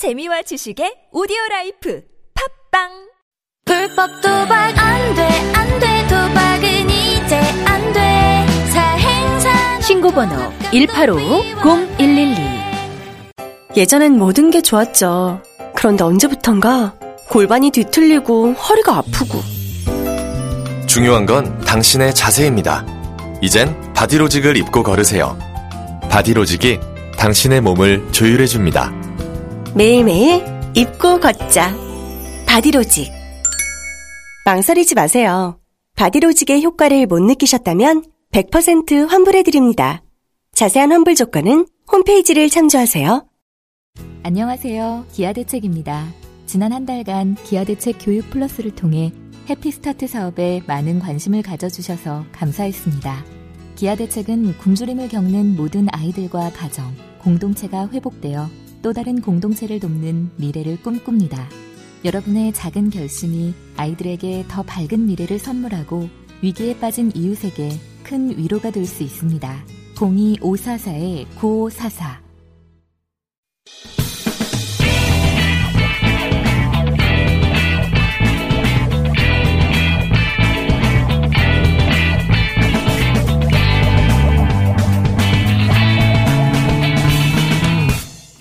재미와 지식의 오디오 life 팟빵 불법 도박 안 돼, 안 돼, 도박은 이제 안 돼. 사행사 신고번호 1850112 예전엔 모든 게 좋았죠. 그런데 언제부턴가 골반이 뒤틀리고 허리가 아프고 중요한 건 당신의 자세입니다. 이젠 바디로직을 입고 걸으세요. 바디로직이 당신의 몸을 조율해줍니다. 매일매일 입고 걷자. 바디로직. 망설이지 마세요. 바디로직의 효과를 못 느끼셨다면 100% 환불해드립니다. 자세한 환불 조건은 홈페이지를 참조하세요. 안녕하세요. 기아대책입니다. 지난 한 달간 기아대책 교육 플러스를 통해 해피스타트 사업에 많은 관심을 가져주셔서 감사했습니다. 기아대책은 굶주림을 겪는 모든 아이들과 가정, 공동체가 회복되어 또 다른 공동체를 돕는 미래를 꿈꿉니다. 여러분의 작은 결심이 아이들에게 더 밝은 미래를 선물하고 위기에 빠진 이웃에게 큰 위로가 될 수 있습니다. 02544-9544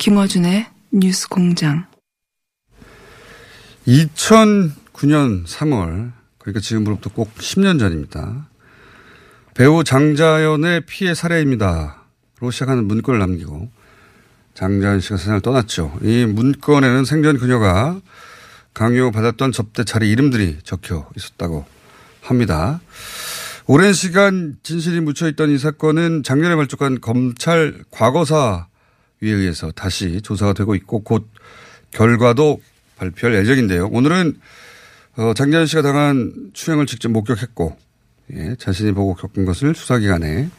김어준의 뉴스 공장. 2009년 3월, 그러니까 지금으로부터 꼭 10년 전입니다. 배우 장자연의 피해 사례입니다. 로 시작하는 문건을 남기고 장자연 씨가 세상을 떠났죠. 이 문건에는 생전 그녀가 강요받았던 접대 차례 이름들이 적혀 있었다고 합니다. 오랜 시간 진실이 묻혀있던 이 사건은 작년에 발족한 검찰 과거사 에 의해서 다시 조사가 되고 있고 곧 결과도 발표할 예정인데요. 오늘은 어, 장자연 씨가 당한 추행을 직접 목격했고 예, 자신이 보고 겪은 것을 수사기관에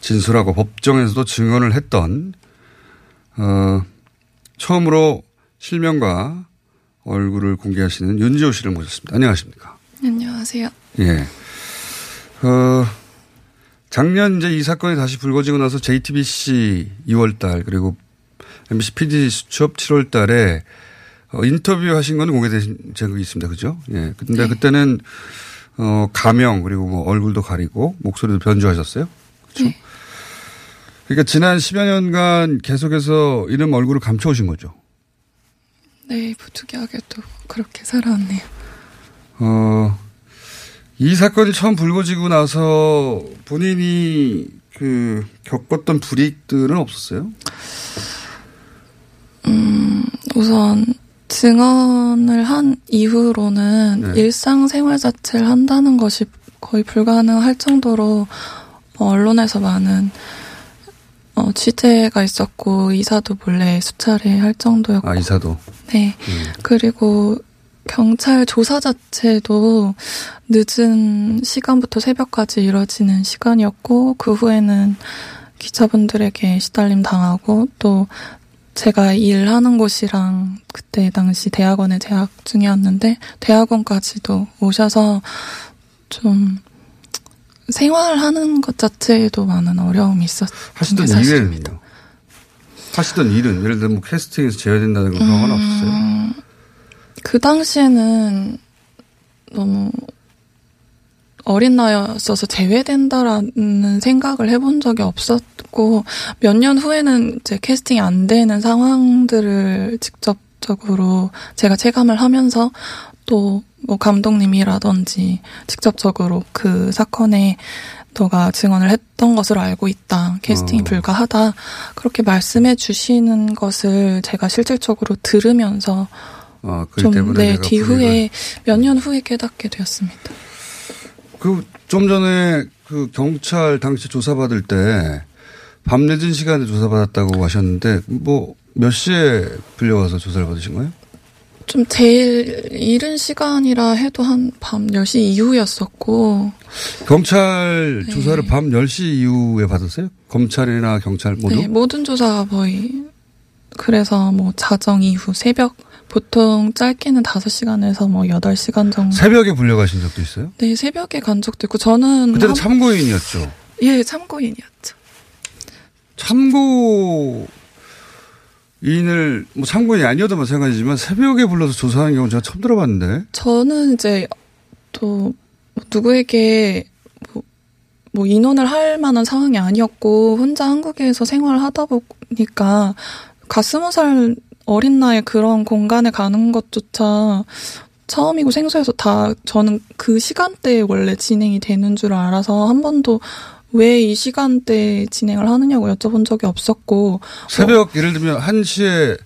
진술하고 법정에서도 증언을 했던 어, 처음으로 실명과 얼굴을 공개하시는 윤지호 씨를 모셨습니다. 안녕하십니까? 안녕하세요. 예. 어, 작년 이제 이 사건이 다시 불거지고 나서 JTBC 2월 달 그리고 MBC PD 수첩 7월 달에 어, 인터뷰 하신 건 공개된 적이 있습니다. 그죠? 예. 근데 네. 그때는 어, 가명 그리고 뭐 얼굴도 가리고 목소리도 변조하셨어요. 그렇죠? 네. 그러니까 지난 10여 년간 계속해서 이름 얼굴을 감춰오신 거죠. 네, 부득이하게도 그렇게 살아왔네요. 어, 이 사건이 처음 불거지고 나서 본인이 그 겪었던 불이익들은 없었어요? 우선 증언을 한 이후로는 네. 일상생활 자체를 한다는 것이 거의 불가능할 정도로 어, 언론에서 많은 어, 취재가 있었고 이사도 몰래 수차례 할 정도였고 아, 이사도. 네. 그리고 경찰 조사 자체도 늦은 시간부터 새벽까지 이뤄지는 시간이었고 그 후에는 기자분들에게 시달림 당하고 또 제가 일하는 곳이랑 그때 당시 대학원에 재학 중이었는데 대학원까지도 오셔서 좀 생활하는 것 자체에도 많은 어려움이 있었던 하시던 게 일은요? 사실입니다. 하시던 일은 예를 들면 뭐 캐스팅에서 제외된다는 그런 건 없었어요? 음, 그 당시에는 너무 어린 나이였어서 제외된다라는 생각을 해본 적이 없었고 몇 년 후에는 이제 캐스팅이 안 되는 상황들을 직접적으로 제가 체감을 하면서 또 뭐 감독님이라든지 직접적으로 그 사건에 너가 증언을 했던 것으로 알고 있다. 캐스팅이 어. 불가하다. 그렇게 말씀해 주시는 것을 제가 실질적으로 들으면서 아, 그 좀, 때문에 네, 뒤후에, 몇 년 후에 깨닫게 되었습니다. 그 좀 전에 그 경찰 당시 조사받을 때 밤 늦은 시간에 조사받았다고 하셨는데 뭐 몇 시에 불려와서 조사를 받으신 거예요? 좀 제일 이른 시간이라 해도 한 밤 10시 이후였었고, 경찰 네. 조사를 밤 10시 이후에 받았어요? 검찰이나 경찰 모두? 네, 모든 조사가 거의, 그래서 뭐 자정 이후 새벽, 보통 짧게는 5시간에서 뭐 8시간 정도. 새벽에 불려가신 적도 있어요? 네, 새벽에 간 적도 있고, 저는. 그때는 한- 참고인이었죠. 예, 참고인이었죠. 참고 이인을 뭐 참고인이 아니어도 마찬가지지만 새벽에 불러서 조사하는 경우 는 제가 처음 들어봤는데. 저는 이제 또뭐 누구에게 뭐, 뭐 인원을 할 만한 상황이 아니었고 혼자 한국에서 생활을 하다 보니까 가스무 살 어린 나이에 그런 공간에 가는 것조차 처음이고 생소해서 다 저는 그 시간대에 원래 진행이 되는 줄 알아서 한 번도 왜 이 시간대에 진행을 하느냐고 여쭤본 적이 없었고 새벽 어. 예를 들면 1시에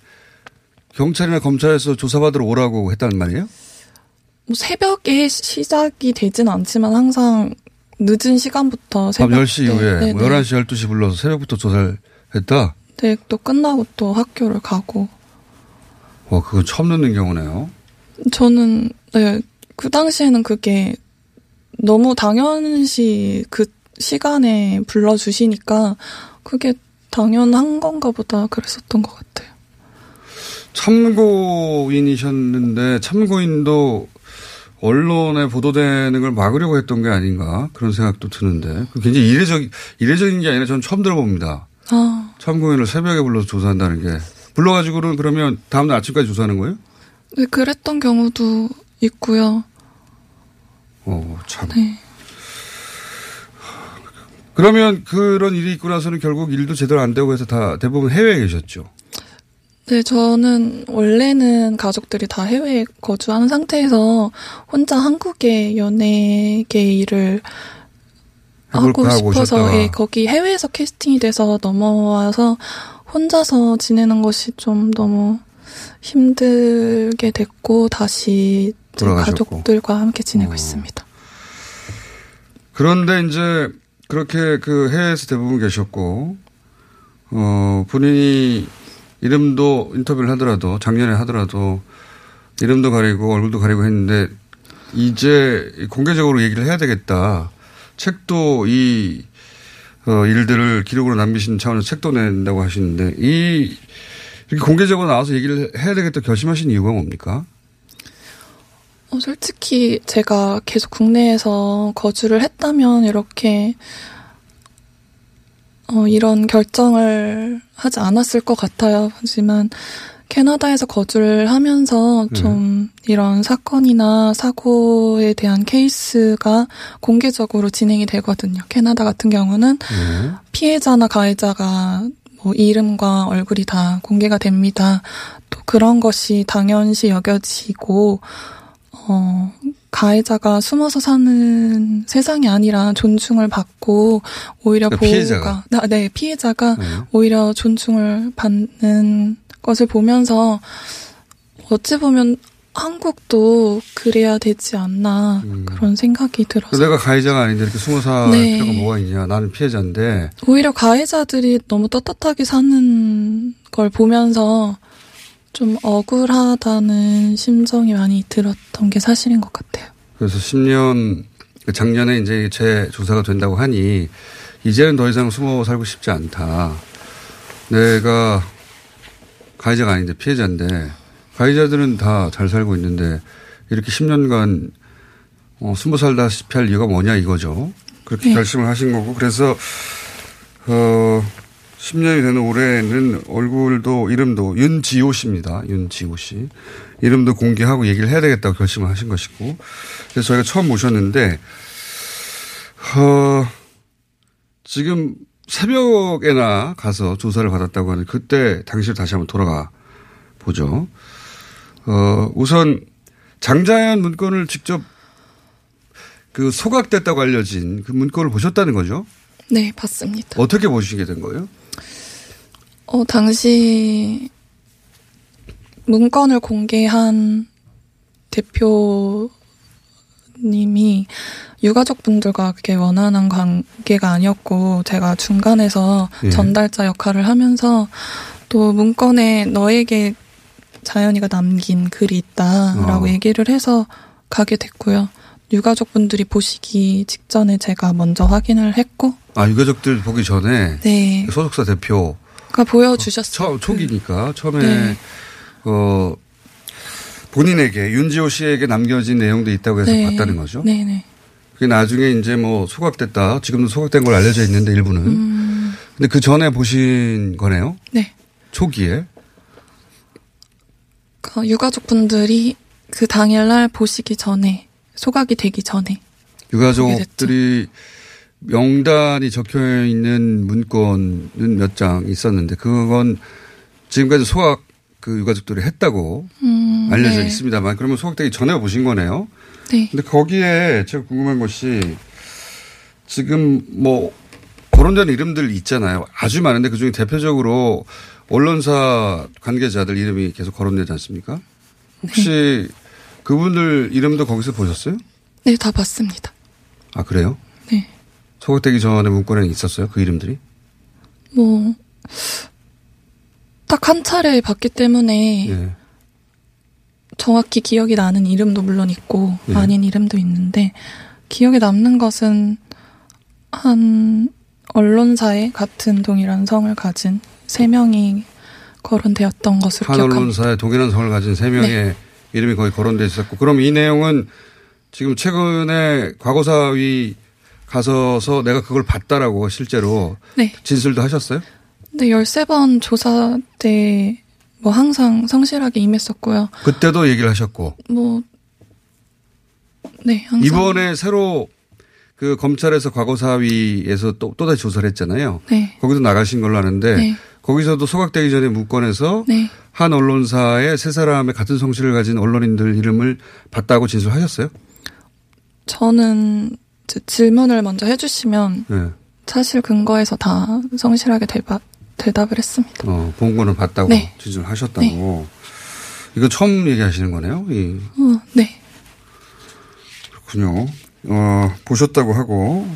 경찰이나 검찰에서 조사받으러 오라고 했다는 말이에요? 뭐 새벽에 시작이 되진 않지만 항상 늦은 시간부터 새벽 밤 10시 이후에 뭐 11시, 12시 불러서 새벽부터 조사를 했다? 네, 또 끝나고 또 학교를 가고. 와, 그건 처음 듣는 경우네요. 저는, 네, 그 당시에는 그게 너무 당연시 그 시간에 불러주시니까 그게 당연한 건가 보다 그랬었던 것 같아요. 참고인이셨는데 참고인도 언론에 보도되는 걸 막으려고 했던 게 아닌가 그런 생각도 드는데 굉장히 이례적 이례적인 게 아니라 저는 처음 들어봅니다. 아. 참고인을 새벽에 불러서 조사한다는 게 불러가지고는 그러면 다음날 아침까지 조사하는 거예요? 네, 그랬던 경우도 있고요. 어, 참. 네. 그러면 그런 일이 있고 나서는 결국 일도 제대로 안 되고 해서 다 대부분 해외에 계셨죠? 네, 저는 원래는 가족들이 다 해외에 거주한 상태에서 혼자 한국의 연예계 일을 하고 싶어서 예, 거기 해외에서 캐스팅이 돼서 넘어와서 혼자서 지내는 것이 좀 너무 힘들게 됐고 다시 가족들과 함께 지내고 어. 있습니다. 그런데 이제 그렇게 그 해외에서 대부분 계셨고 어 본인이 이름도 인터뷰를 하더라도 작년에 하더라도 이름도 가리고 얼굴도 가리고 했는데 이제 공개적으로 얘기를 해야 되겠다. 책도 이 어, 일들을 기록으로 남기신 차원에서 책도 낸다고 하시는데 이 이렇게 공개적으로 나와서 얘기를 해야 되겠다 결심하신 이유가 뭡니까? 어, 솔직히 제가 계속 국내에서 거주를 했다면 이렇게 어, 이런 결정을 하지 않았을 것 같아요. 하지만 캐나다에서 거주를 하면서 네. 좀 네. 이런 사건이나 사고에 대한 케이스가 공개적으로 진행이 되거든요. 캐나다 같은 경우는 네. 피해자나 가해자가 뭐 이름과 얼굴이 다 공개가 됩니다. 또 그런 것이 당연시 여겨지고 어 가해자가 숨어서 사는 세상이 아니라 존중을 받고 오히려 그러니까 보호가 피해자가. 네 피해자가 네. 오히려 존중을 받는 것을 보면서 어찌 보면 한국도 그래야 되지 않나 음. 그런 생각이 들어서 내가 가해자가 아닌데 이렇게 숨어 살 네. 필요가 뭐가 있냐 나는 피해자인데 오히려 가해자들이 너무 떳떳하게 사는 걸 보면서 좀 억울하다는 심정이 많이 들었던 게 사실인 것 같아요. 그래서 10년 작년에 이제 재 조사가 된다고 하니 이제는 더 이상 숨어 살고 싶지 않다. 내가 가해자가 아닌데 피해자인데 가해자들은 다 잘 살고 있는데 이렇게 10년간 어, 숨어 살다시피 할 이유가 뭐냐 이거죠. 그렇게 네. 결심을 하신 거고 그래서 어 10년이 되는 올해는 얼굴도 이름도 윤지호 씨입니다. 윤지호 씨. 이름도 공개하고 얘기를 해야 되겠다고 결심을 하신 것이고. 그래서 저희가 처음 모셨는데, 어, 지금 새벽에나 가서 조사를 받았다고 하는 그때 당시를 다시 한번 돌아가 보죠. 어, 우선 장자연 문건을 직접 그 소각됐다고 알려진 그 문건을 보셨다는 거죠? 네, 봤습니다. 어떻게 보시게 된 거예요? 어, 당시 문건을 공개한 대표 님이 유가족분들과 그게 원하는 관계가 아니었고 제가 중간에서 예. 전달자 역할을 하면서 또 문건에 너에게 자연이가 남긴 글이 있다라고 어. 얘기를 해서 가게 됐고요. 유가족분들이 보시기 직전에 제가 먼저 확인을 했고 아 유가족들 보기 전에 네. 소속사 대표 가 보여주셨어요. 초, 초기니까 처음에 네. 어 본인에게 윤지호 씨에게 남겨진 내용도 있다고 해서 네. 봤다는 거죠. 네네. 네. 그게 나중에 이제 뭐 소각됐다. 지금도 소각된 걸 알려져 있는데 일부는. 음. 근데 그 전에 보신 거네요. 네. 초기에. 그 유가족분들이 그 당일날 보시기 전에 소각이 되기 전에 유가족들이 명단이 적혀 있는 문건은 몇 장 있었는데 그건 지금까지 소각 그 유가족들이 했다고 음, 알려져 네. 있습니다만 그러면 소각되기 전에 보신 거네요. 네. 근데 거기에 제가 궁금한 것이 지금 뭐 거론된 이름들 있잖아요. 아주 많은데 그중에 대표적으로 언론사 관계자들 이름이 계속 거론되지 않습니까? 혹시 그분들 이름도 거기서 보셨어요? 네, 다 봤습니다. 아 그래요? 네. 소각되기 전에 문건에 있었어요? 그 이름들이? 뭐, 딱 한 차례 봤기 때문에 예. 정확히 기억이 나는 이름도 물론 있고, 예. 아닌 이름도 있는데, 기억에 남는 것은 한 언론사에 같은 동일한 성을 가진 세 명이 거론되었던 것으로 한 기억합니다. 언론사에 동일한 성을 가진 세 명의 네. 이름이 거기 거론돼 있었고 그럼 이 내용은 지금 최근에 과거사위 가서서 내가 그걸 봤다라고 실제로 네. 진술도 하셨어요? 근데 13번 조사 때 뭐 항상 성실하게 임했었고요. 그때도 얘기를 하셨고 뭐, 네, 항상. 이번에 새로 그 검찰에서 과거사위에서 또, 또다시 조사를 했잖아요. 네. 거기도 나가신 걸로 아는데 네. 거기서도 소각되기 전에 문건에서 네. 한 언론사의 세 사람의 같은 성실을 가진 언론인들 이름을 봤다고 진술하셨어요? 저는 질문을 먼저 해주시면 네. 사실 근거에서 다 성실하게 대바, 대답을 했습니다. 어, 본 거는 봤다고 네. 진술하셨다고. 이거 처음 얘기하시는 거네요? 이, 어, 네. 그렇군요. 어, 보셨다고 하고,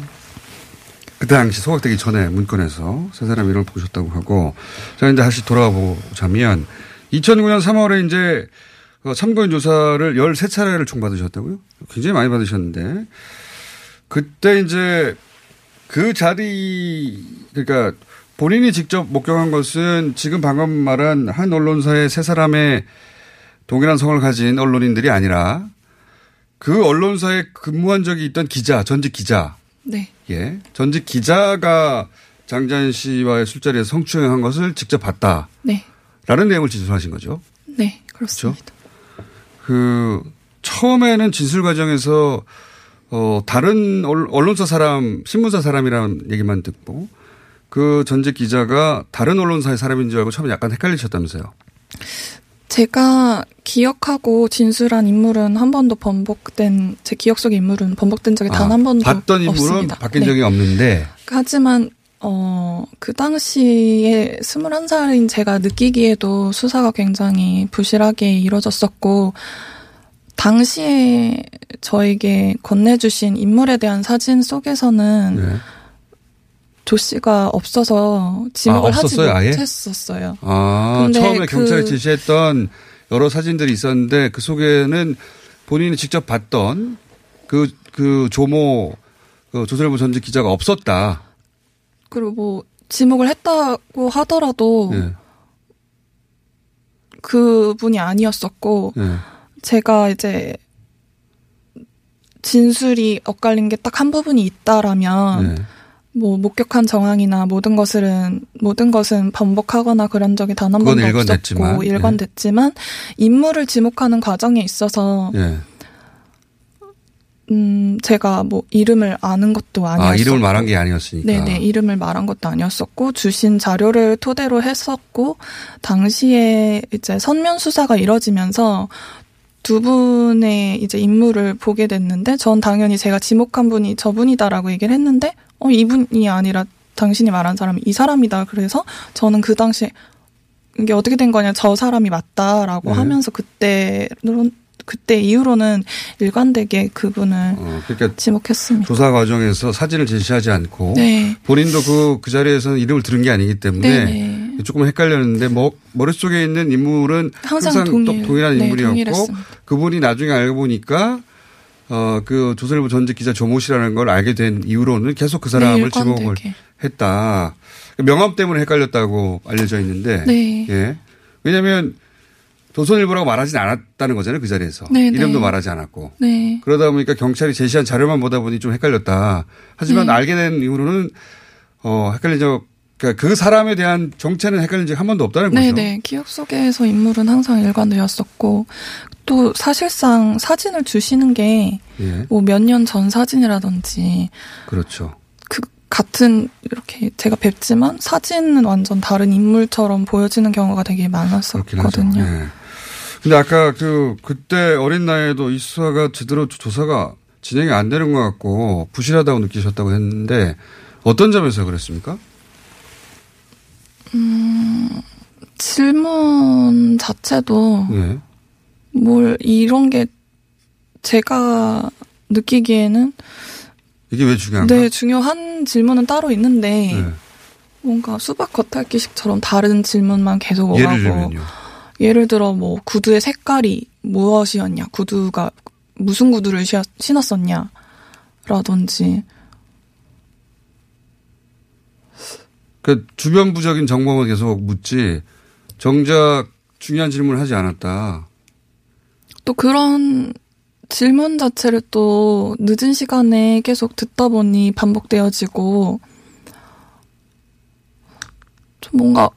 그때 당시 소각되기 전에 문건에서 세 사람 이름을 보셨다고 하고, 자, 이제 다시 돌아와 보자면, 2009년 3월에 이제 어, 참고인 조사를 13차례를 총 받으셨다고요? 굉장히 많이 받으셨는데, 그때 이제 그 자리, 그러니까 본인이 직접 목격한 것은 지금 방금 말한 한 언론사의 세 사람의 동일한 성을 가진 언론인들이 아니라 그 언론사에 근무한 적이 있던 기자, 전직 기자, 네. 예, 전직 기자가 장자연 씨와의 술자리에서 성추행한 것을 직접 봤다라는 네. 내용을 진술하신 거죠. 네. 그렇습니다. 그 처음에는 진술 과정에서 어 다른 언- 언론사 사람, 신문사 사람이라는 얘기만 듣고 그 전직 기자가 다른 언론사의 사람인 줄 알고 처음에 약간 헷갈리셨다면서요. 제가 기억하고 진술한 인물은 한 번도 번복된, 제 기억 속의 인물은 번복된 적이 단한 번도 아, 봤던 인물은 없습니다. 바뀐 네. 적이 없는데 하지만 어, 그 당시에 21살인 제가 느끼기에도 수사가 굉장히 부실하게 이루어졌었고, 당시에 저에게 건네주신 인물에 대한 사진 속에서는 네. 조 씨가 없어서 지목을 아, 하지? 못했었어요. 아, 처음에 그- 경찰에 제시했던 여러 사진들이 있었는데 그 속에는 본인이 직접 봤던 그, 그 조모 그 조선일보 전직 기자가 없었다. 그리고 뭐, 지목을 했다고 하더라도 예. 그분이 아니었었고, 예. 제가 이제 진술이 엇갈린 게 딱 한 부분이 있다라면 예. 뭐 목격한 정황이나 모든 것은 모든 것은 번복하거나 그런 적이 단 한 번도 일관됐지만, 없었고 일관됐지만 인물을 지목하는 과정에 있어서 예. 음 제가 뭐 이름을 아는 것도 아니었고 아, 이름을 말한 게 아니었으니까. 네네 이름을 말한 것도 아니었었고 주신 자료를 토대로 했었고 당시에 이제 선면 수사가 이뤄지면서 두 분의 이제 인물을 보게 됐는데 전 당연히 제가 지목한 분이 저분이다라고 얘기를 했는데 어 이분이 아니라 당신이 말한 사람이 이 사람이다 그래서 저는 그 당시에 이게 어떻게 된 거냐 저 사람이 맞다라고 네. 하면서 그때 그때 이후로는 일관되게 그분을 어, 그러니까 지목했습니다. 조사 과정에서 사진을 제시하지 않고 네. 본인도 그, 그 자리에서는 이름을 들은 게 아니기 때문에 네네. 조금 헷갈렸는데 뭐, 머릿속에 있는 인물은 항상 항상 동일- 똑- 동일한 네, 인물이었고 동일했습니다. 그분이 나중에 알고 보니까 어, 그 조선일보 전직 기자 조모 씨라는 걸 알게 된 이후로는 계속 그 사람을 네, 지목을. 했다. 명함 때문에 헷갈렸다고 알려져 있는데. 네. 예. 왜냐면 조선일보라고 말하진 않았다는 거잖아요. 그 자리에서. 네, 이름도 네. 말하지 않았고. 네. 그러다 보니까 경찰이 제시한 자료만 보다 보니 좀 헷갈렸다. 하지만 네. 알게 된 이후로는 어, 헷갈린 적 그러니까 그 사람에 대한 정체는 헷갈린 적이 한 번도 없다는 거죠. 네네. 기억 속에서 인물은 항상 일관되었었고, 또 사실상 사진을 주시는 게, 예. 뭐몇 년 전 사진이라든지, 그렇죠. 그, 같은, 이렇게 제가 뵙지만 사진은 완전 다른 인물처럼 보여지는 경우가 되게. 많았었거든요. 예. 근데 아까 그 그때 어린 나이에도 이 수사가 제대로 조사가 진행이 안 되는 것 같고 부실하다고 느끼셨다고 했는데 어떤 점에서 그랬습니까? 질문 자체도 예. 뭘 이런 게 제가 느끼기에는 이게 왜 중요한가? 네 중요한 질문은 따로 있는데 예. 뭔가 수박 겉핥기식처럼 다른 질문만 계속 예를 오가고 들면요. 예를 들어 뭐 구두의 색깔이 무엇이었냐 구두가 무슨 구두를 시- 신었었냐 라든지 그 주변부적인 정보만 계속 묻지 정작 중요한 질문을 하지 않았다. 또 그런 질문 자체를 또 늦은 시간에 계속 듣다 보니 반복되어지고 좀 뭔가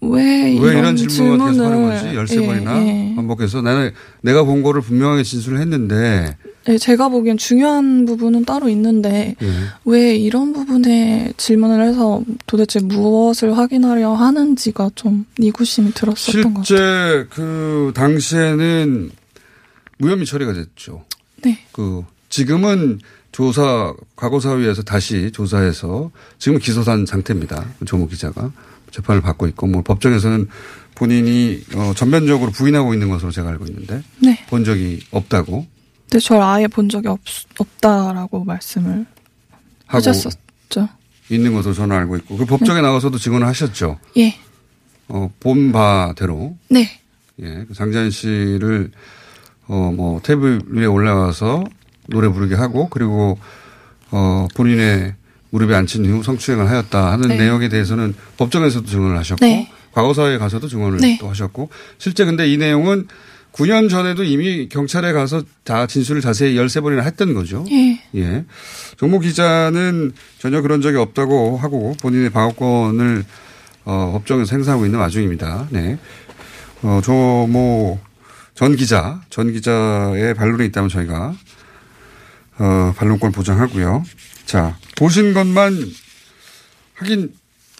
왜왜 이런, 이런 질문을 계속 하는 거지? 열세 예, 번이나 예. 반복해서 나는 내가 본 거를 분명하게 진술을 했는데 예, 제가 보기엔 중요한 부분은 따로 있는데 예. 왜 이런 부분에 질문을 해서 도대체 무엇을 확인하려 하는지가 좀 의구심이 들었었던 것 같아요. 실제 그 당시에는 무혐의 처리가 됐죠. 네. 그 지금은 조사 과거사위에서 다시 조사해서 지금 기소된 상태입니다. 조모 기자가 재판을 받고 있고 뭐 법정에서는 본인이 어, 전면적으로 부인하고 있는 것으로 제가 알고 있는데 네. 본 적이 없다고 근데 저를 아예 본 적이 없, 없다라고 말씀을 하셨었죠. 있는 것으로 저는 알고 있고 그 법정에 나가서도 증언을 하셨죠. 예. 어, 본 바대로 네. 예, 그 장자연 씨를 어 뭐 테이블 위에 올라가서 노래 부르게 하고 그리고 어 본인의 무릎에 앉힌 이후 성추행을 하였다 하는 네. 내용에 대해서는 법정에서도 증언을 하셨고 네. 과거사에 가서도 증언을 네. 또 하셨고 실제 근데 이 내용은 9년 전에도 이미 경찰에 가서 다 진술을 자세히 13번이나 했던 거죠. 예. 예. 정모 기자는 전혀 그런 적이 없다고 하고 본인의 방어권을 어, 법정에서 행사하고 있는 와중입니다. 네. 어, 조모 전 기자, 전 기자의 반론이 있다면 저희가 어, 반론권 보장하고요. 자, 보신 것만 하긴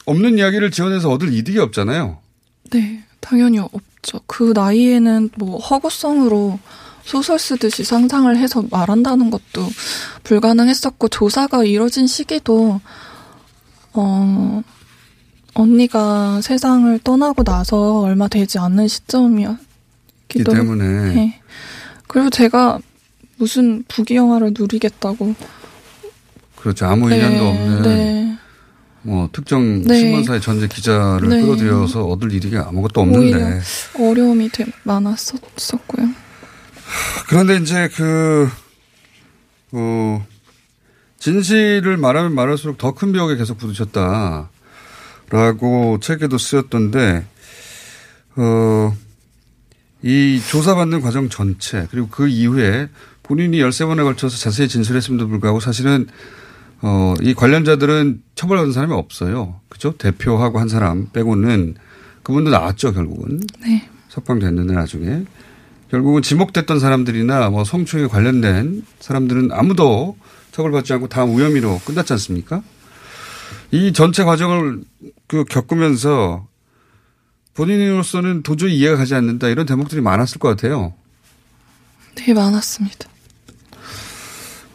없는 이야기를 지원해서 얻을 이득이 없잖아요. 네. 당연히 없 죠. 그 나이에는 뭐 허구성으로 소설 쓰듯이 상상을 해서 말한다는 것도 불가능했었고 조사가 이뤄진 시기도 어 언니가 세상을 떠나고 나서 얼마 되지 않는 시점이었기 이 때문에 네. 그리고 제가 무슨 부귀 영화를 누리겠다고 그렇죠. 아무 인연도 없는 네. 뭐 특정 네. 신문사의 전직 기자를 네. 끌어들여서 얻을 이득이 아무것도 없는데 어려움이 되게 많았었고요. 그런데 이제 그, 어, 진실을 말하면 말할수록 더큰 벽에 계속 부딪혔다. 라고 책에도 쓰였던데, 어, 이 조사받는 과정 전체, 그리고 그 이후에 본인이 13번에 걸쳐서 자세히 진술했음에도 불구하고 사실은, 어, 이 관련자들은 처벌받은 사람이 없어요. 그죠? 대표하고 한 사람 빼고는 그분도 나왔죠, 결국은. 네. 석방됐는데 나중에 결국은 지목됐던 사람들이나 뭐 성추행에 관련된 사람들은 아무도 처벌받지 않고 다 무혐의로 끝났지 않습니까? 이 전체 과정을 그 겪으면서 본인으로서는 도저히 이해가 가지 않는다 이런 대목들이 많았을 것 같아요. 되게 많았습니다.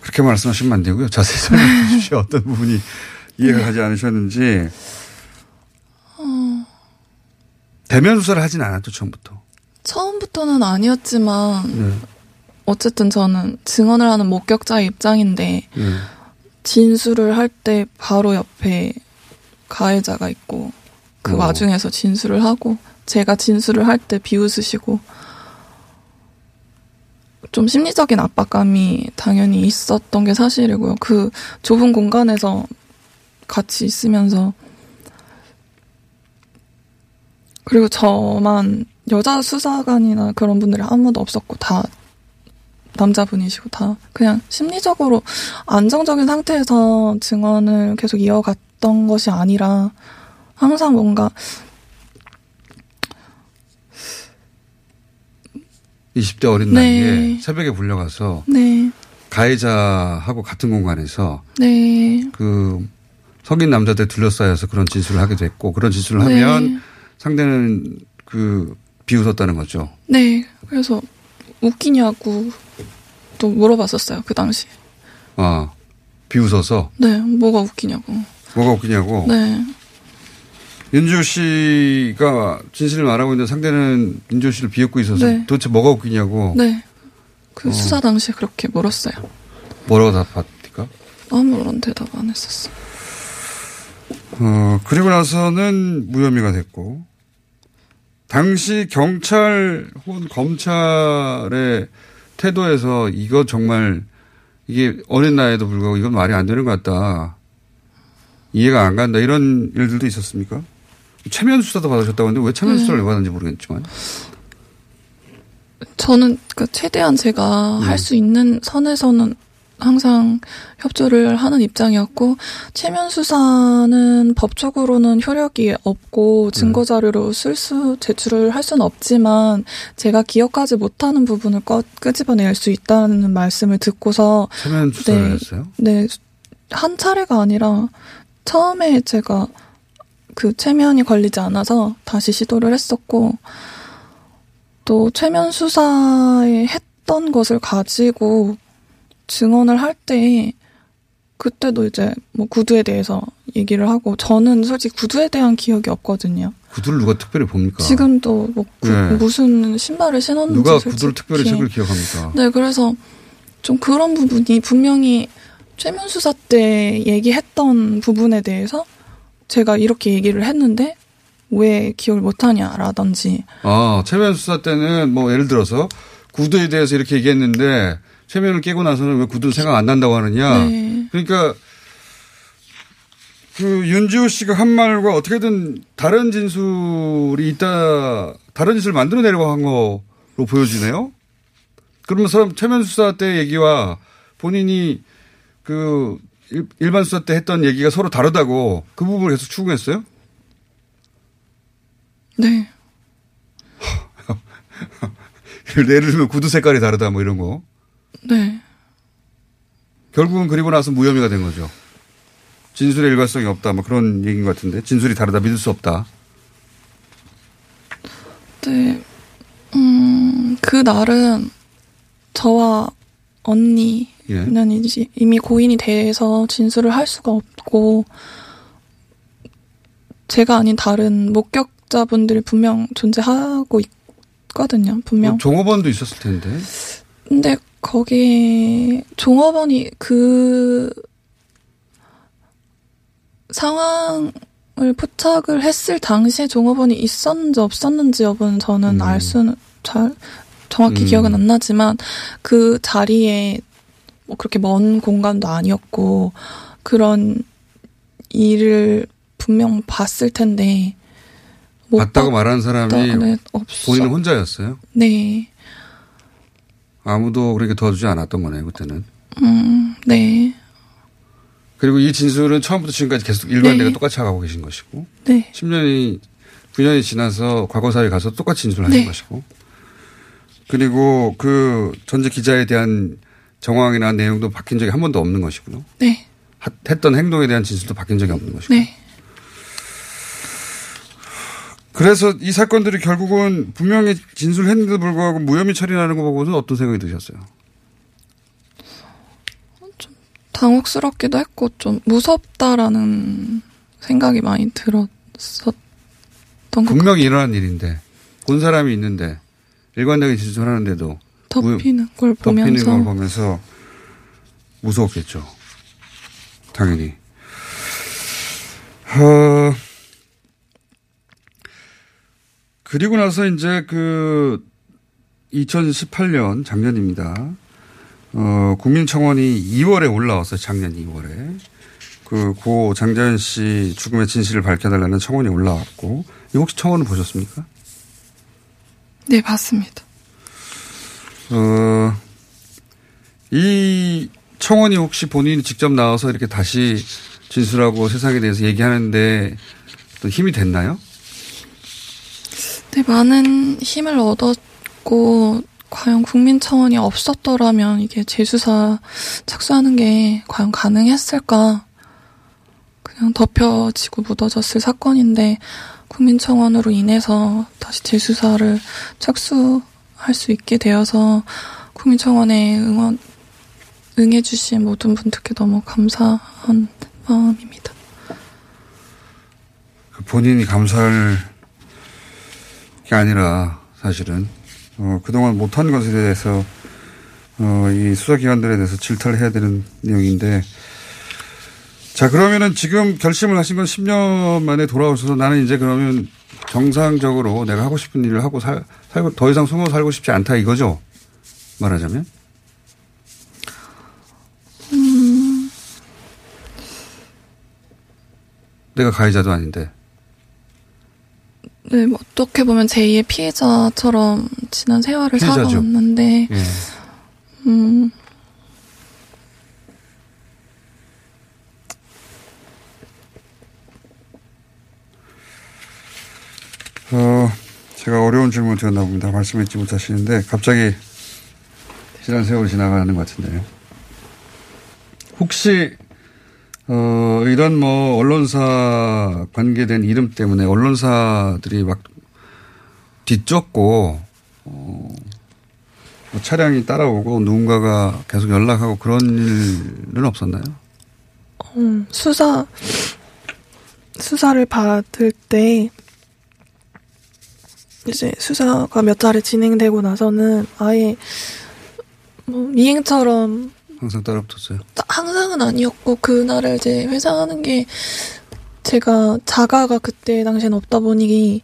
그렇게 말씀하시면 안 되고요. 자세히 설명해 주시죠. 어떤 부분이 이해가 가지 않으셨는지. 대면 수사를 하진 않았죠, 처음부터. 처음부터는 아니었지만 네. 어쨌든 저는 증언을 하는 목격자의 입장인데 네. 진술을 할 때 바로 옆에 가해자가 있고 그 어. 와중에서 진술을 하고 제가 진술을 할 때 비웃으시고 좀 심리적인 압박감이 당연히 있었던 게 사실이고요. 그 좁은 공간에서 같이 있으면서 그리고 저만 여자 수사관이나 그런 분들이 아무도 없었고 다 남자분이시고 다 그냥 심리적으로 안정적인 상태에서 증언을 계속 이어갔 있었던 것이 아니라 항상 뭔가 20대 어린 네. 나이에 새벽에 불려가서 네, 가해자하고 같은 공간에서 네, 그 성인 남자들 둘러싸여서 그런 진술을 하게 됐고 그런 진술을 네. 하면 상대는 그 비웃었다는 거죠. 네. 그래서 웃기냐고 또 물어봤었어요 그 당시. 아 비웃어서 네, 뭐가 웃기냐고. 뭐가 웃기냐고. 네, 윤지호 씨가 진실을 말하고 있는데 상대는 윤지호 씨를 비웃고 있어서 네. 도대체 뭐가 웃기냐고 네. 그 어. 수사 당시에 그렇게 물었어요. 뭐라고 답합니까? 아무런 대답 안 했었어. 어, 그리고 나서는 무혐의가 됐고, 당시 경찰 혹은 검찰의 태도에서 이거 정말 이게 어린 나이에도 불구하고 이건 말이 안 되는 것 같다. 이해가 안 간다. 이런 일들도 있었습니까? 최면 수사도 받으셨다고 하는데 왜 최면 네. 수사를 왜 받았는지 모르겠지만. 저는 그 최대한 제가 네. 할수 있는 선에서는 항상 협조를 하는 입장이었고 최면 수사는 법적으로는 효력이 없고 증거 자료로 쓸 수 제출을 할 수는 없지만 제가 기억하지 못하는 부분을 꺼, 끄집어낼 수 있다는 말씀을 듣고서 최면 수사를 네. 했어요? 네, 한 차례가 아니라 처음에 제가 그 최면이 걸리지 않아서 다시 시도를 했었고 또 최면 수사에 했던 것을 가지고 증언을 할 때 그때도 이제 뭐 구두에 대해서 얘기를 하고 저는 솔직히 구두에 대한 기억이 없거든요. 구두를 누가 특별히 봅니까? 지금도 뭐 구- 네. 무슨 신발을 신었는지 누가 솔직히 구두를 특별히 책을 기억합니까? 네, 그래서 좀 그런 부분이 분명히 최면 수사 때 얘기했던 부분에 대해서 제가 이렇게 얘기를 했는데 왜 기억을 못하냐라든지 아, 최면 수사 때는 뭐 예를 들어서 구두에 대해서 이렇게 얘기했는데 최면을 깨고 나서는 왜 구두는 생각 안 난다고 하느냐. 네. 그러니까 그 윤지호 씨가 한 말과 어떻게든 다른 진술이 있다, 다른 짓을 만들어내려고 한 거로 보여지네요. 그러면 서로 최면 수사 때 얘기와 본인이 그 일- 일반 수사 때 했던 얘기가 서로 다르다고 그 부분을 계속 추궁했어요? 네. 예를 들면 구두 색깔이 다르다 뭐 이런 거. 네. 결국은 그리고 나서 무혐의가 된 거죠. 진술의 일관성이 없다 뭐 그런 얘기인 것 같은데 진술이 다르다 믿을 수 없다. 네. 음, 그 날은 저와 언니 예. 는 이제 이미 고인이 돼서 진술을 할 수가 없고 제가 아닌 다른 목격자분들이 분명 존재하고 있거든요. 분명. 뭐 종업원도 있었을 텐데. 근데 거기 종업원이 그 상황을 포착을 했을 당시에 종업원이 있었는지 없었는지 여부는 저는 음. 알 수는 잘 정확히 음. 기억은 안 나지만 그 자리에 뭐 그렇게 먼 공간도 아니었고 그런 일을 분명 봤을 텐데 못 봤다고 말하는 사람이 없어. 본인은 혼자였어요. 네, 아무도 그렇게 도와주지 않았던 거네요 그때는. 음, 네, 그리고 이 진술은 처음부터 지금까지 계속 일관되게 네. 똑같이 하고 계신 것이고 네, 10년이 9년이 지나서 과거사에 가서 똑같이 진술하신 네. 것이고 그리고 그 전직 기자에 대한 정황이나 내용도 바뀐 적이 한 번도 없는 것이고요. 네, 하- 했던 행동에 대한 진술도 바뀐 적이 없는 것이고. 네. 그래서 이 사건들이 결국은 분명히 진술했는데도 불구하고 무혐의 처리하는 거 보고는 어떤 생각이 드셨어요? 당혹스럽기도 했고 좀 무섭다라는 생각이 많이 들었었던 것 분명히 일어난 일인데 본 사람이 있는데 일관되게 진술하는데도 덮이는 걸 덮이는 보면서 걸 보면서 무서웠겠죠. 당연히. 어, 그리고 나서 이제 그 2018년 작년입니다. 어, 국민청원이 2월에 올라왔어요. 작년 2월에. 그, 고 장자연 씨 죽음의 진실을 밝혀달라는 청원이 올라왔고, 이거 혹시 청원을 보셨습니까? 네 봤습니다. 어, 이 청원이 혹시 본인이 직접 나와서 이렇게 다시 진술하고 세상에 대해서 얘기하는데 또 힘이 됐나요? 네, 많은 힘을 얻었고, 과연 국민 청원이 없었더라면 이게 재수사 착수하는 게 과연 가능했을까? 그냥 덮여지고 묻어졌을 사건인데, 국민청원으로 인해서 다시 재수사를 착수 할 수 있게 되어서 국민청원에 응원, 응해주신 모든 분들께 너무 감사한 마음입니다. 그 본인이 감사할 게 아니라 사실은 어, 그동안 못한 것에 대해서 어, 이 수사기관들에 대해서 질타를 해야 되는 내용인데 자 그러면은 지금 결심을 하신 건 10년 만에 돌아오셔서 나는 이제 그러면 정상적으로 내가 하고 싶은 일을 하고 살, 살고 더 이상 숨어 살고 싶지 않다 이거죠 말하자면 음, 내가 가해자도 아닌데 네, 뭐 어떻게 보면 제2의 피해자처럼 지난 세월을 피해자죠. 살아왔는데, 예. 음, 어, 제가 어려운 질문 드렸나 봅니다. 말씀했지 못하시는데 갑자기 지난 세월이 지나가는 것 같은데요. 혹시 어, 이런 뭐 언론사 관계된 이름 때문에 언론사들이 막 뒤쫓고 어, 뭐 차량이 따라오고 누군가가 계속 연락하고 그런 일은 없었나요? 음, 수사, 수사를 받을 때, 이제 수사가 몇 차례 진행되고 나서는 아예, 뭐, 미행처럼 항상 따라붙었어요. 항상은 아니었고 그날을 이제 회상하는 게 제가 자가가 그때 당시엔 없다 보니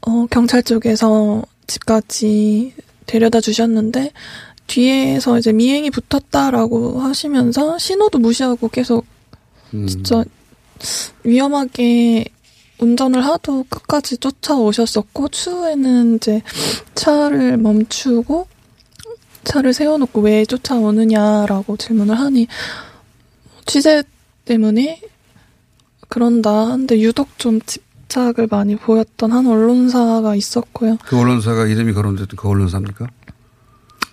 어 경찰 쪽에서 집까지 데려다 주셨는데 뒤에서 이제 미행이 붙었다라고 하시면서 신호도 무시하고 계속 음. 진짜 위험하게 운전을 하도 끝까지 쫓아오셨었고 추후에는 이제 차를 멈추고 차를 세워놓고 왜 쫓아오느냐라고 질문을 하니 취재 때문에 그런다 하는데 유독 좀 집착을 많이 보였던 한 언론사가 있었고요. 그 언론사가 이름이 거론됐던 그 언론사입니까?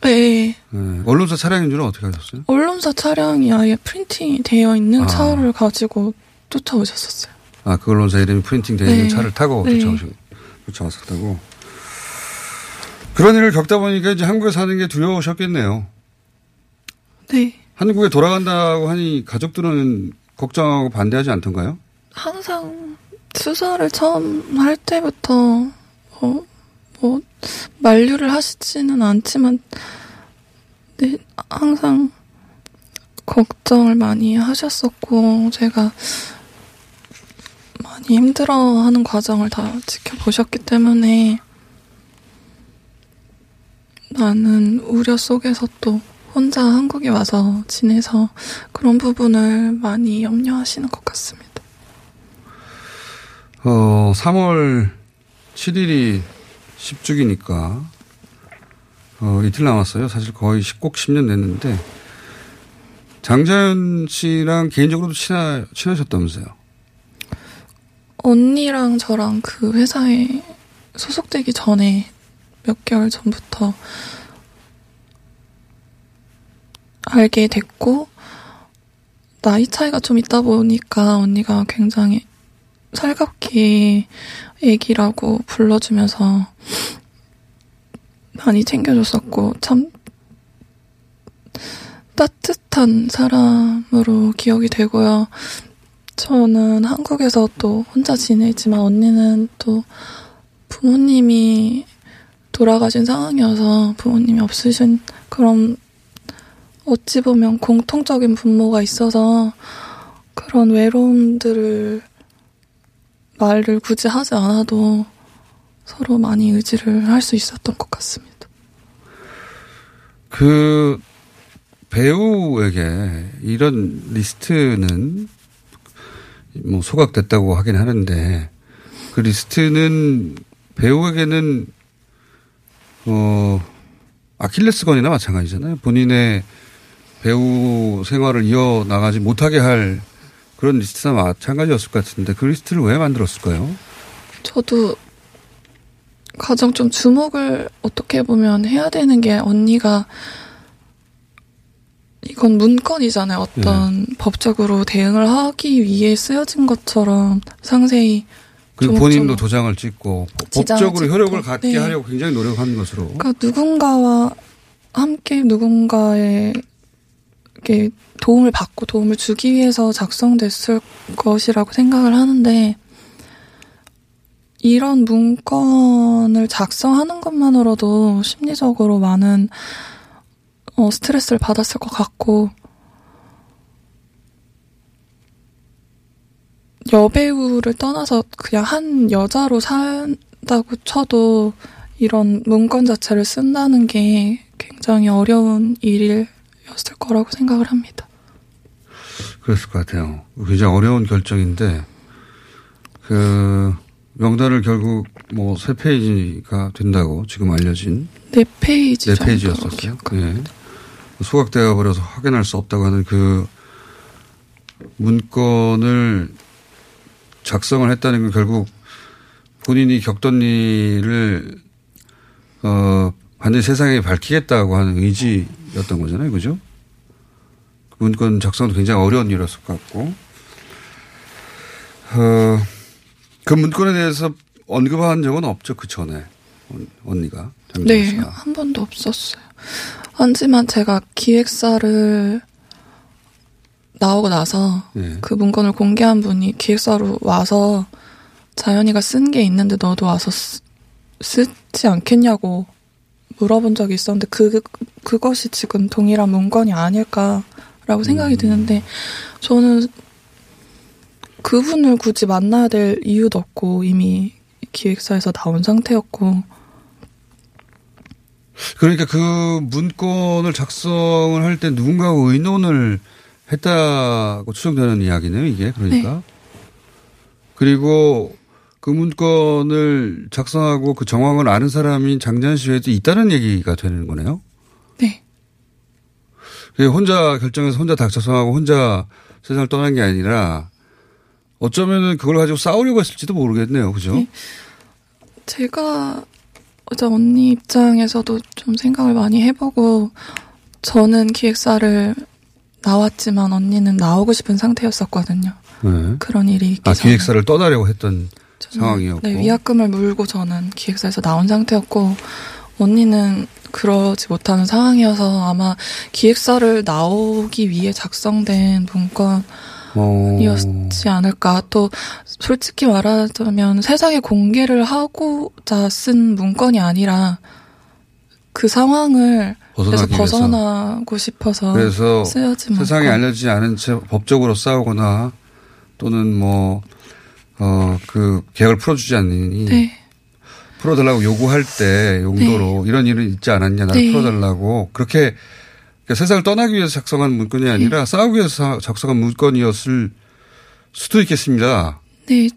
네. 네. 언론사 차량인 줄은 어떻게 하셨어요? 언론사 차량이 아예 프린팅이 되어 있는 아. 차를 가지고 쫓아오셨었어요. 아, 그 언론사 이름이 프린팅 되어 있는 네. 차를 타고 네. 쫓아왔었다고. 그런 일을 겪다 보니까 이제 한국에 사는 게 두려우셨겠네요. 네. 한국에 돌아간다고 하니 가족들은 걱정하고 반대하지 않던가요? 항상 수사를 처음 할 때부터 어, 뭐 만류를 하시지는 않지만 네, 항상 걱정을 많이 하셨었고 제가 많이 힘들어하는 과정을 다 지켜보셨기 때문에 많은 우려 속에서 또 혼자 한국에 와서 지내서 그런 부분을 많이 염려하시는 것 같습니다. 어, 3월 7일이 10주기니까, 어, 이틀 남았어요. 사실 거의 10, 꼭 10년 됐는데, 장자연 씨랑 개인적으로도 친하, 친하셨다면서요? 언니랑 저랑 그 회사에 소속되기 전에 몇 개월 전부터 알게 됐고, 나이 차이가 좀 있다 보니까 언니가 굉장히 살갑게 애기라고 불러주면서 많이 챙겨줬었고, 참 따뜻한 사람으로 기억이 되고요. 저는 한국에서 또 혼자 지내지만 언니는 또 부모님이 돌아가신 상황이어서 부모님이 없으신 그런 어찌 보면 공통적인 분모가 있어서 그런 외로움들을 말을 굳이 하지 않아도 서로 많이 의지를 할 수 있었던 것 같습니다. 그 배우에게 이런 리스트는 뭐 소각됐다고 하긴 하는데 그 리스트는 배우에게는 어 아킬레스건이나 마찬가지잖아요. 본인의 배우 생활을 이어 나가지 못하게 할 그런 리스트나 마찬가지였을 것 같은데 그 리스트를 왜 만들었을까요? 저도 가장 좀 주목을 어떻게 보면 해야 되는 게 언니가 이건 문건이잖아요. 어떤 법적으로 대응을 하기 위해 쓰여진 것처럼 상세히 그리고 좀 본인도 좀 도장을 찍고 법적으로 찍고, 효력을 갖게 네. 하려고 굉장히 노력하는 것으로. 그러니까 누군가와 함께 누군가에게 도움을 받고 도움을 주기 위해서 작성됐을 것이라고 생각을 하는데 이런 문건을 작성하는 것만으로도 심리적으로 많은 어, 스트레스를 받았을 것 같고 여배우를 떠나서 그냥 한 여자로 산다고 쳐도 이런 문건 자체를 쓴다는 게 굉장히 어려운 일이었을 거라고 생각을 합니다. 그랬을 것 같아요. 굉장히 어려운 결정인데, 그, 명단을 결국 뭐 세 페이지가 된다고 지금 알려진 네 페이지 네 페이지였었어요. 예. 소각되어 버려서 확인할 수 없다고 하는 그 문건을 작성을 했다는 건 결국 본인이 겪던 일을 어 반드시 세상에 밝히겠다고 하는 의지였던 거잖아요, 그죠? 그 문건 작성도 굉장히 어려운 일이었을 것 같고, 어, 그 문건에 대해서 언급한 적은 없죠, 그 전에 언- 언니가. 네. 한 번도 없었어요. 하지만 제가 기획사를 나오고 나서 예. 그 문건을 공개한 분이 기획사로 와서 자연이가 쓴 게 있는데 너도 와서 쓰, 쓰지 않겠냐고 물어본 적이 있었는데 그 그것이 지금 동일한 문건이 아닐까라고 생각이 드는데 저는 그분을 굳이 만나야 될 이유도 없고 이미 기획사에서 나온 상태였고 그러니까 그 문건을 작성을 할 때 누군가가 의논을 했다고 추정되는 이야기네요, 이게. 그러니까. 그리고 그 문건을 작성하고 그 정황을 아는 사람이 장재현 씨 외에도 있다는 얘기가 되는 거네요. 네. 그게 혼자 결정해서 혼자 다 작성하고 혼자 세상을 떠난 게 아니라 어쩌면은 그걸 가지고 싸우려고 했을지도 모르겠네요. 그죠? 네. 제가 어제 언니 입장에서도 좀 생각을 많이 해보고 저는 기획사를 나왔지만 언니는 나오고 싶은 상태였었거든요. 네. 그런 일이 있기 아. 기획사를 떠나려고 했던 상황이었고. 네, 위약금을 물고 저는 기획사에서 나온 상태였고 언니는 그러지 못하는 상황이어서 아마 기획사를 나오기 위해 작성된 문건 어. 이었지 않을까. 또 솔직히 말하자면 세상에 공개를 하고자 쓴 문건이 아니라 그 상황을 그래서. 벗어나고 싶어서 그래서 쓰여진 세상에 문건. 알려지지 않은 채 법적으로 싸우거나 또는 뭐, 어, 그 계약을 풀어주지 않느니 네. 풀어달라고 요구할 때 용도로 이런 일은 있지 않았냐 나를 네. 풀어달라고 그렇게 그러니까 세상을 떠나기 위해서 작성한 문건이 아니라 네. 싸우기 위해서 작성한 문건이었을 수도 있겠습니다. 네.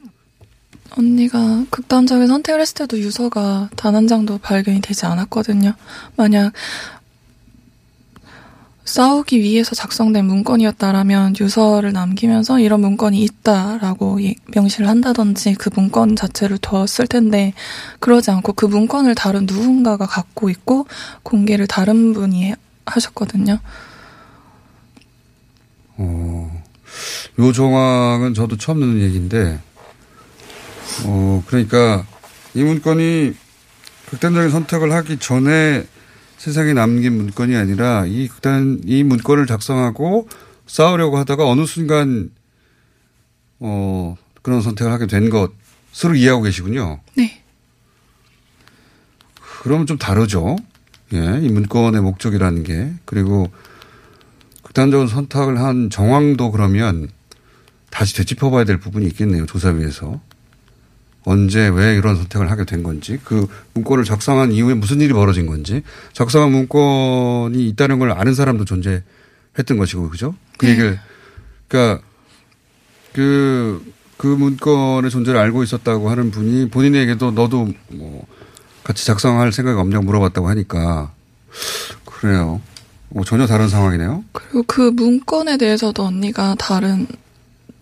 언니가 극단적인 선택을 했을 때도 유서가 단 한 장도 발견이 되지 않았거든요. 만약 싸우기 위해서 작성된 문건이었다라면 유서를 남기면서 이런 문건이 있다라고 이- 명시를 한다든지 그 문건 자체를 뒀을 텐데 그러지 않고 그 문건을 다른 누군가가 갖고 있고 공개를 다른 분이 해- 하셨거든요. 어, 요 정황은 저도 처음 듣는 얘기인데, 어, 그러니까 이 문건이 극단적인 선택을 하기 전에 세상에 남긴 문건이 아니라 이 극단, 이 문건을 작성하고 싸우려고 하다가 어느 순간, 어, 그런 선택을 하게 된 것으로 이해하고 계시군요. 네. 그러면 좀 다르죠. 예, 이 문건의 목적이라는 게. 그리고 극단적인 선택을 한 정황도 그러면 다시 되짚어봐야 될 부분이 있겠네요. 조사위에서. 언제 왜 이런 선택을 하게 된 건지 그 문건을 작성한 이후에 무슨 일이 벌어진 건지 작성한 문건이 있다는 걸 아는 사람도 존재했던 것이고 그죠? 그 네. 얘기를 그러니까 그, 그 문건의 존재를 알고 있었다고 하는 분이 본인에게도 너도 뭐 같이 작성할 생각이 없냐고 물어봤다고 하니까 그래요. 뭐 전혀 다른 상황이네요. 그리고 그 문건에 대해서도 언니가 다른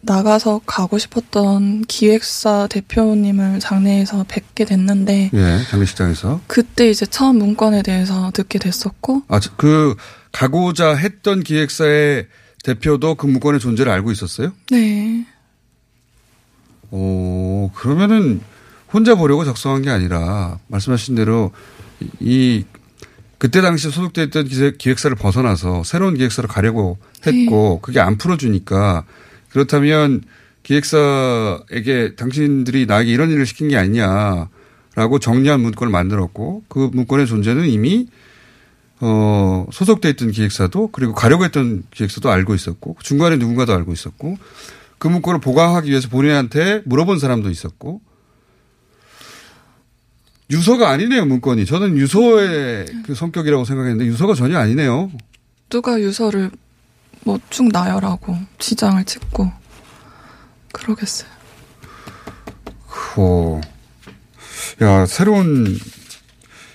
나가서 가고 싶었던 기획사 대표님을 장례에서 뵙게 됐는데 예, 장례식장에서. 그때 이제 처음 문건에 대해서 듣게 됐었고 아, 저- 그 가고자 했던 기획사의 대표도 그 문건의 존재를 알고 있었어요? 네 오, 그러면은 혼자 보려고 작성한 게 아니라 말씀하신 대로 이 그때 당시 소속됐던 기획- 기획사를 벗어나서 새로운 기획사로 가려고 했고 그게 안 풀어주니까 그렇다면 기획사에게 당신들이 나에게 이런 일을 시킨 게 아니냐라고 정리한 문건을 만들었고 그 문건의 존재는 이미 어, 소속돼 있던 기획사도 그리고 가려고 했던 기획사도 알고 있었고 중간에 누군가도 알고 있었고 그 문건을 보강하기 위해서 본인한테 물어본 사람도 있었고 유서가 아니네요 문건이 저는 유서의 그 성격이라고 생각했는데 유서가 전혀 아니네요 누가 유서를 뭐 쭉 나열하고 지장을 찍고 그러겠어요. 오. 야 새로운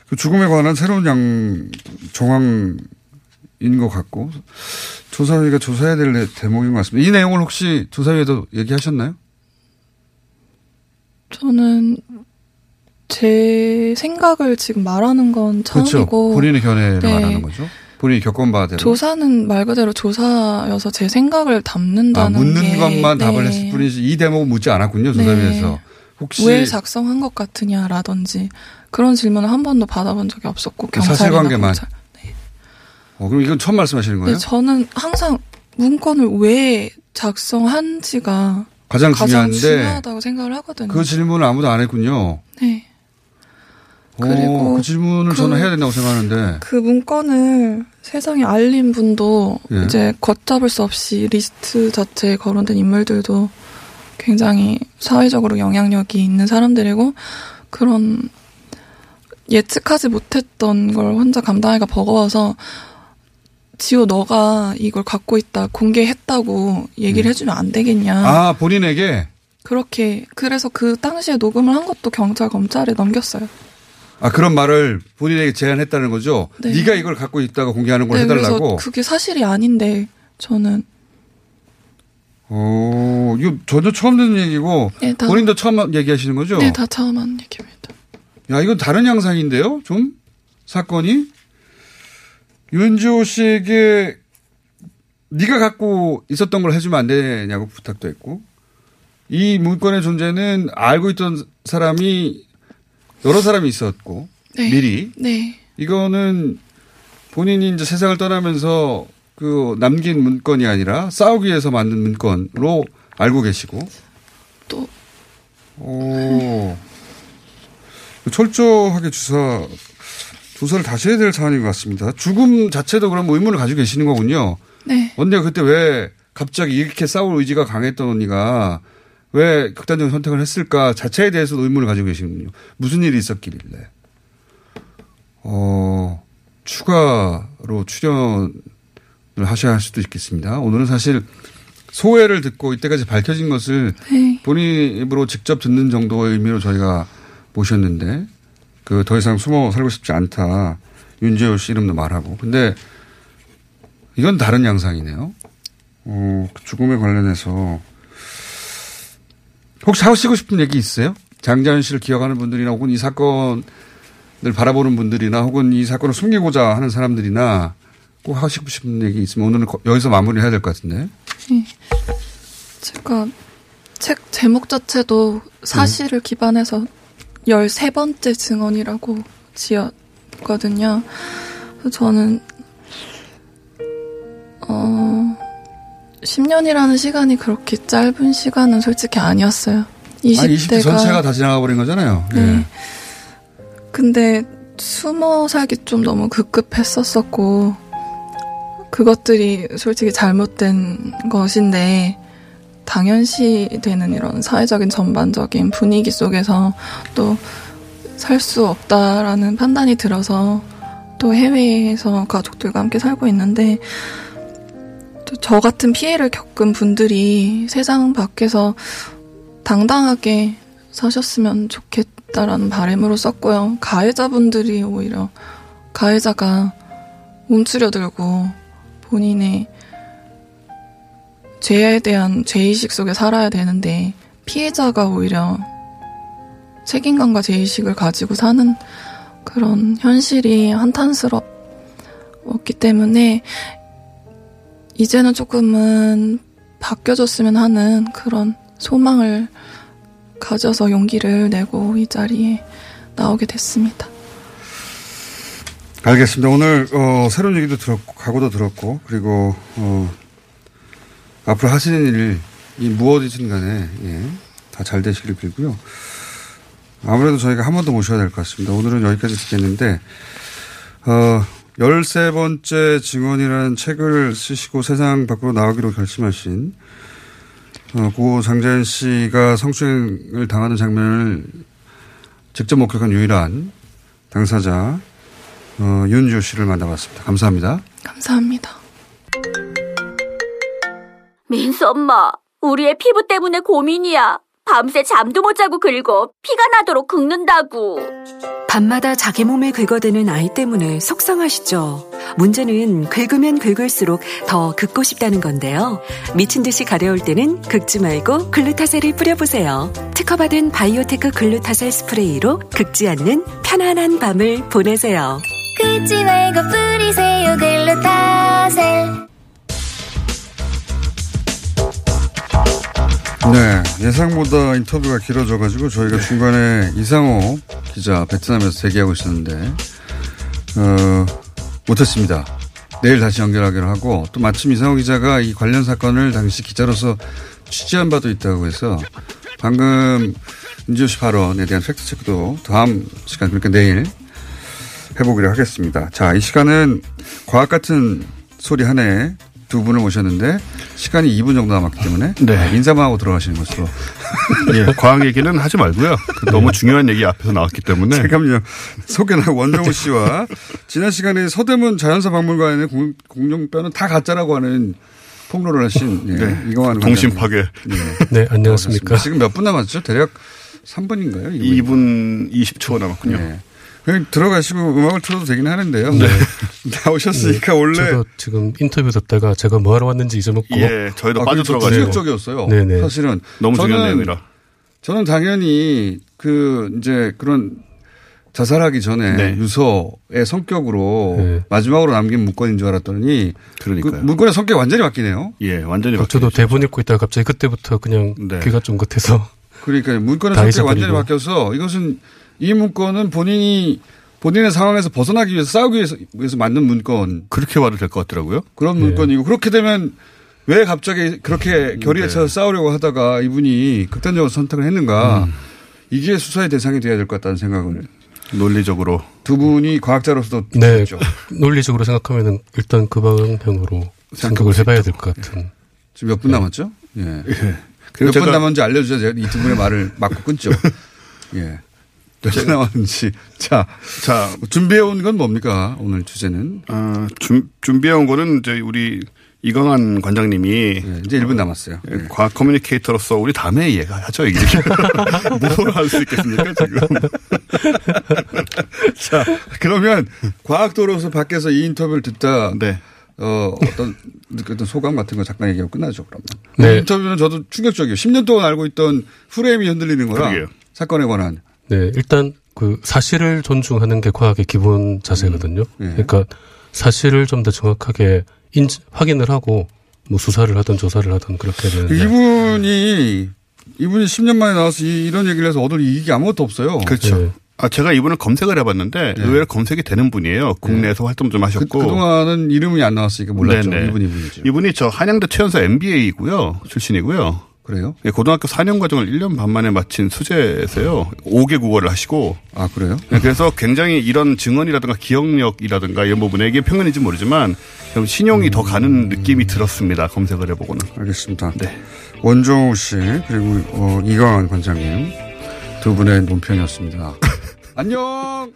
그 죽음에 관한 새로운 양 정황인 것 같고 조사위가 조사해야 될 내- 대목인 것 같습니다. 이 내용을 혹시 조사위에도 얘기하셨나요? 저는 제 생각을 지금 말하는 건 그렇죠. 처음이고 본인의 견해를 네. 말하는 거죠. 본인이 겪은 바대로. 조사는 말 그대로 조사여서 제 생각을 아, 담는다는 묻는 게 것만 답을 네. 했을 뿐이지 이 대목은 묻지 않았군요. 조사위에서. 혹시 왜 작성한 것 같으냐라든지 그런 질문을 한 번도 받아본 적이 없었고 경찰이나 사실관계만. 검찰. 어, 그럼 이건 처음 말씀하시는 거예요? 네, 저는 항상 문건을 왜 작성한지가 가장 가장 중요한데 중요하다고 생각을 하거든요. 그 질문을 아무도 안 했군요. 네. 오, 그리고 그 질문을 그- 저는 해야 된다고 생각하는데. 그 문건을 세상에 알린 분도 예. 이제 걷잡을 수 없이 리스트 자체에 거론된 인물들도 굉장히 사회적으로 영향력이 있는 사람들이고 그런 예측하지 못했던 걸 혼자 감당하기가 버거워서 지호 너가 이걸 갖고 있다 공개했다고 얘기를 해주면 안 되겠냐 음. 아, 본인에게? 그렇게 그래서 그 당시에 녹음을 한 것도 경찰 검찰에 넘겼어요. 아, 그런 말을 본인에게 제안했다는 거죠? 네. 네. 가 이걸 갖고 있다가 공개하는 걸 네, 해달라고? 그래서 그게 사실이 아닌데 저는 오, 이거 전혀 처음 듣는 얘기고, 네, 다- 본인도 처음 얘기하시는 거죠? 네, 다 처음 하는 얘기입니다. 야, 이건 다른 양상인데요? 좀? 사건이? 윤지호 씨에게 네가 갖고 있었던 걸 해주면 안 되냐고 부탁도 했고, 이 문건의 존재는 알고 있던 사람이 여러 사람이 있었고, 네. 미리. 네. 이거는 본인이 이제 세상을 떠나면서 그 남긴 문건이 아니라 싸우기 위해서 만든 문건으로 알고 계시고. 또 오. 철저하게 조사, 조사를 다시 해야 될 사안인 것 같습니다. 죽음 자체도 그럼 의문을 가지고 계시는 거군요. 네. 언니가 그때 왜 갑자기 이렇게 싸울 의지가 강했던 언니가 왜 극단적인 선택을 했을까 자체에 대해서 의문을 가지고 계시는군요. 무슨 일이 있었길래. 어, 추가로 출연을 하셔야 할 수도 있겠습니다. 오늘은 사실 소회를 듣고 이때까지 밝혀진 것을 네. 본인 입으로 직접 듣는 정도의 의미로 저희가 모셨는데 그 더 이상 숨어 살고 싶지 않다. 윤재호 씨 이름도 말하고. 근데 이건 다른 양상이네요. 어, 그 죽음에 관련해서 혹시 하시고 싶은 얘기 있어요? 장자연 씨를 기억하는 분들이나 혹은 이 사건을 바라보는 분들이나 혹은 이 사건을 숨기고자 하는 사람들이나 꼭 하시고 싶은 얘기 있으면 오늘은 거- 여기서 마무리해야 될 것 같은데. 제가 책 제목 자체도 사실을 기반해서 13번째 증언이라고 지었거든요. 저는 어 10년이라는 시간이 그렇게 짧은 시간은 솔직히 아니었어요. 20대가 아니, 20대 전체가 다 지나가 버린 거잖아요. 예. 네. 근데 숨어 살기 좀 너무 급급했었었고 그것들이 솔직히 잘못된 것인데 당연시 되는 이런 사회적인 전반적인 분위기 속에서 또 살 수 없다라는 판단이 들어서 또 해외에서 가족들과 함께 살고 있는데 또 저 같은 피해를 겪은 분들이 세상 밖에서 당당하게 사셨으면 좋겠다라는 바람으로 썼고요. 가해자분들이 오히려 가해자가 움츠려들고 본인의 죄에 대한 죄의식 속에 살아야 되는데 피해자가 오히려 책임감과 죄의식을 가지고 사는 그런 현실이 한탄스럽기 때문에 이제는 조금은 바뀌어졌으면 하는 그런 소망을 가져서 용기를 내고 이 자리에 나오게 됐습니다. 알겠습니다. 오늘 어, 새로운 얘기도 들었고 각오도 들었고 그리고 어, 앞으로 하시는 일이 무엇이든 간에 예, 다잘 되시길 빌고요. 아무래도 저희가 한 번 더 모셔야 될 것 같습니다. 오늘은 여기까지 듣겠는데 어, 13번째 증언이라는 책을 쓰시고 세상 밖으로 나오기로 결심하신 어, 고 장자연 씨가 성추행을 당하는 장면을 직접 목격한 유일한 당사자 어, 윤주 씨를 만나봤습니다. 감사합니다. 감사합니다. 민수 엄마, 우리의 피부 때문에 고민이야. 밤새 잠도 못 자고 긁어 피가 나도록 긁는다고. 밤마다 자기 몸을 긁어대는 아이 때문에 속상하시죠. 문제는 긁으면 긁을수록 더 긁고 싶다는 건데요. 미친 듯이 가려울 때는 긁지 말고 글루타셀을 뿌려보세요. 특허받은 바이오테크 글루타셀 스프레이로 긁지 않는 편안한 밤을 보내세요. 긁지 말고 뿌리세요 글루타셀 네, 예상보다 인터뷰가 길어져가지고 저희가 중간에 이상호 기자 베트남에서 대기하고 있었는데 어, 못했습니다. 내일 다시 연결하기로 하고 또 마침 이상호 기자가 이 관련 사건을 당시 기자로서 취재한 바도 있다고 해서 방금 윤지호 씨 발언에 대한 팩트 체크도 다음 시간 그러니까 내일 해보기로 하겠습니다. 자, 이 시간은 과학 같은 소리 하나에 두 분을 모셨는데 시간이 2분 정도 남았기 때문에 네. 인사만 하고 들어가시는 것으로 예, 과학 얘기는 하지 말고요. 그 너무 중요한 얘기 앞에서 나왔기 때문에. 잠깐만요. 소개나 원정우 씨와 지난 시간에 서대문 자연사 박물관의 공- 공룡뼈는 다 가짜라고 하는 폭로를 하신 예, 네. 이광환 동심 관장님. 파괴. 예. 네, 안녕하십니까. 지금 몇 분 남았죠? 대략 3분인가요? 2분 20초 남았군요. 네. 그냥 들어가시고 음악을 틀어도 되긴 하는데요. 네. 나오셨으니까 원래 저도 지금 인터뷰 듣다가 제가 뭐 하러 왔는지 잊어먹고. 예, 저희도 아, 빠져 들어가지고. 충격적이었어요. 네네. 사실은 너무 저는- 중요한 내용이라. 저는 당연히 그 이제 그런 자살하기 전에 네. 유서의 성격으로 네. 마지막으로 남긴 문건인 줄 알았더니 그 그러니까요. 문건의 성격이 완전히 바뀌네요. 예, 완전히 어, 저도 대본 읽고 있다가 갑자기 그때부터 그냥 네. 귀가 쫑긋해서. 그러니까 문건의 다 성격이 완전히 잊어버리고. 바뀌어서 이것은 이 문건은 본인이 본인의 상황에서 벗어나기 위해서 싸우기 위해서, 위해서 만든 문건 그렇게 봐도 될 것 같더라고요. 그런 네. 문건이고 그렇게 되면 왜 갑자기 그렇게 결의에 네. 차서 싸우려고 하다가 이분이 극단적으로 선택을 했는가 음. 이게 수사의 대상이 돼야 될 것 같다는 생각을 논리적으로. 두 분이 과학자로서도 네. 드셨죠. 논리적으로 생각하면은 일단 그 방향으로 생각을 해봐야 될 것 같은. 지금 몇분 남았죠? 예. 몇 그리고 분 제가- 남았는지 알려주세요. 제가 이 두 분의 말을 막고 끊죠. 예. 몇분 남았는지. 자, 자, 준비해온 건 뭡니까? 오늘 주제는. 어, 준, 준비해온 거는 이제 우리 이강한 관장님이 예, 이제 1분 남았어요. 예, 예. 과학 커뮤니케이터로서 우리 다음에 얘기하죠, 이게. 뭘 할 수 있겠습니까, 지금. 자, 그러면 과학도로서 밖에서 이 인터뷰를 듣다 네. 어, 어떤, 어떤 소감 같은 거 잠깐 얘기하고 끝나죠, 그러면. 네. 이 인터뷰는 저도 충격적이에요. 10년 동안 알고 있던 프레임이 흔들리는 거라. 그러게요. 사건에 관한. 네, 일단 그 사실을 존중하는 게 과학의 기본 자세거든요. 네. 그러니까 사실을 좀 더 정확하게 인, 확인을 하고 뭐 수사를 하든 조사를 하든 그렇게 되는데. 이분이, 이분이 10년 만에 나와서 이, 런 얘기를 해서 얻을 이익이 아무것도 없어요. 그렇죠. 네. 아, 제가 이분을 검색을 해봤는데 네. 의외로 검색이 되는 분이에요. 국내에서 활동 좀 그, 하셨고. 그 동안은 이름이 안 나왔으니까 몰랐죠. 네네. 이분 이분이죠. 이분이 저 한양대 최연소 MBA이고요. 출신이고요. 그래요? 예, 고등학교 4년 과정을 1년 반 만에 마친 수재에서요. 5개 국어를 하시고. 아, 그래요? 예, 그래서 굉장히 이런 증언이라든가 기억력이라든가 이런 부분에 이게 평균인지 모르지만 좀 신용이 더 가는 느낌이 들었습니다. 검색을 해보고는. 알겠습니다. 네. 원종우 씨, 그리고 어, 이강환 관장님 두 분의 논평이었습니다. 안녕!